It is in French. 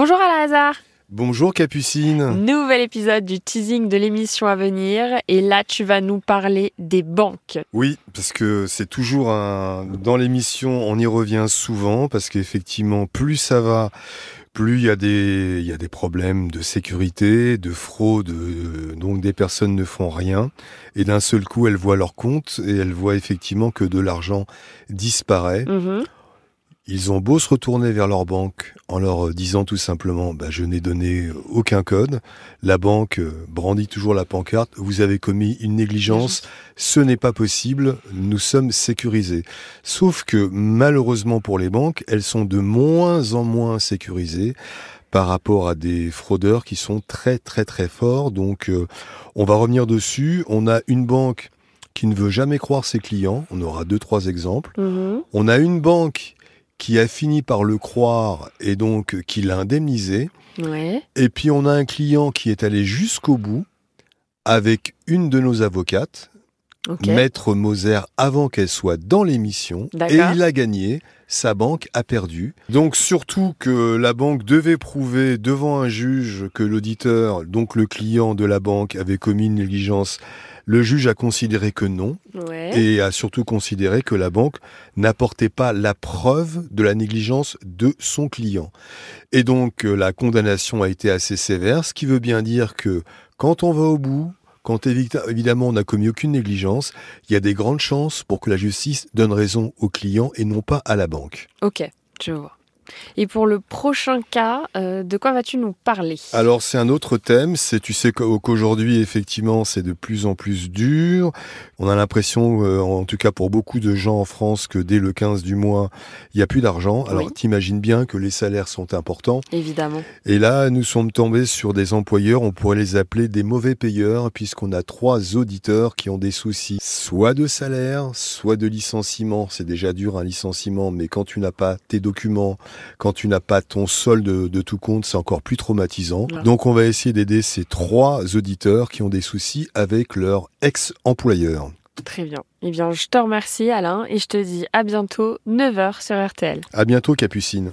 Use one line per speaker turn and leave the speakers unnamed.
Bonjour Alain Hazard.
Bonjour Capucine.
Nouvel épisode du teasing de l'émission à venir et là tu vas nous parler des banques.
Oui, parce que c'est toujours un dans l'émission, on y revient souvent parce qu'effectivement, plus ça va, plus il y a des il y a des problèmes de sécurité, de fraude, donc des personnes ne font rien et d'un seul coup, elles voient leur compte et elles voient effectivement que de l'argent disparaît.
Mhm.
Ils ont beau se retourner vers leur banque en leur disant tout simplement bah, je n'ai donné aucun code. La banque euh, brandit toujours la pancarte vous avez commis une négligence, ce n'est pas possible, nous sommes sécurisés. Sauf que malheureusement pour les banques, elles sont de moins en moins sécurisées par rapport à des fraudeurs qui sont très très très forts. Donc euh, on va revenir dessus. On a une banque qui ne veut jamais croire ses clients. On aura deux trois exemples.
Mhm.
On a une banque qui a fini par le croire et donc qui l'a indemnisé.
Ouais.
Et puis on a un client qui est allé jusqu'au bout avec une de nos avocates. Maître Moser, avant qu'elle soit dans l'émission. Et il a gagné, sa banque a perdu. Donc surtout que la banque devait prouver devant un juge que l'auditeur, donc le client de la banque, avait commis une négligence. Le juge a considéré que non
Ouais.
Et a surtout considéré que la banque n'apportait pas la preuve de la négligence de son client. Et donc euh, la condamnation a été assez sévère, ce qui veut bien dire que quand on va au bout, quand évi- évidemment on n'a commis aucune négligence, il y a des grandes chances pour que la justice donne raison au client et non pas à la banque.
Ok, je vois. Et pour le prochain cas, euh, de quoi vas-tu nous parler?
Alors c'est un autre thème, c'est tu sais qu'au- qu'aujourd'hui effectivement c'est de plus en plus dur. On a l'impression, euh, en tout cas pour beaucoup de gens en France, que dès le 15 du mois, il n'y a plus d'argent. Alors
Oui.
t'imagines bien que les salaires sont importants.
Évidemment.
Et là, nous sommes tombés sur des employeurs, on pourrait les appeler des mauvais payeurs, puisqu'on a trois auditeurs qui ont des soucis, soit de salaire, soit de licenciement. C'est déjà dur un licenciement, mais quand tu n'as pas tes documents, quand tu n'as pas ton solde de, de tout compte, c'est encore plus traumatisant.
Ouais.
Donc on va essayer d'aider ces trois auditeurs qui ont des soucis avec leur ex-employeur.
Très bien. Eh bien, je te remercie Alain et je te dis à bientôt 9h sur RTL.
À bientôt, Capucine.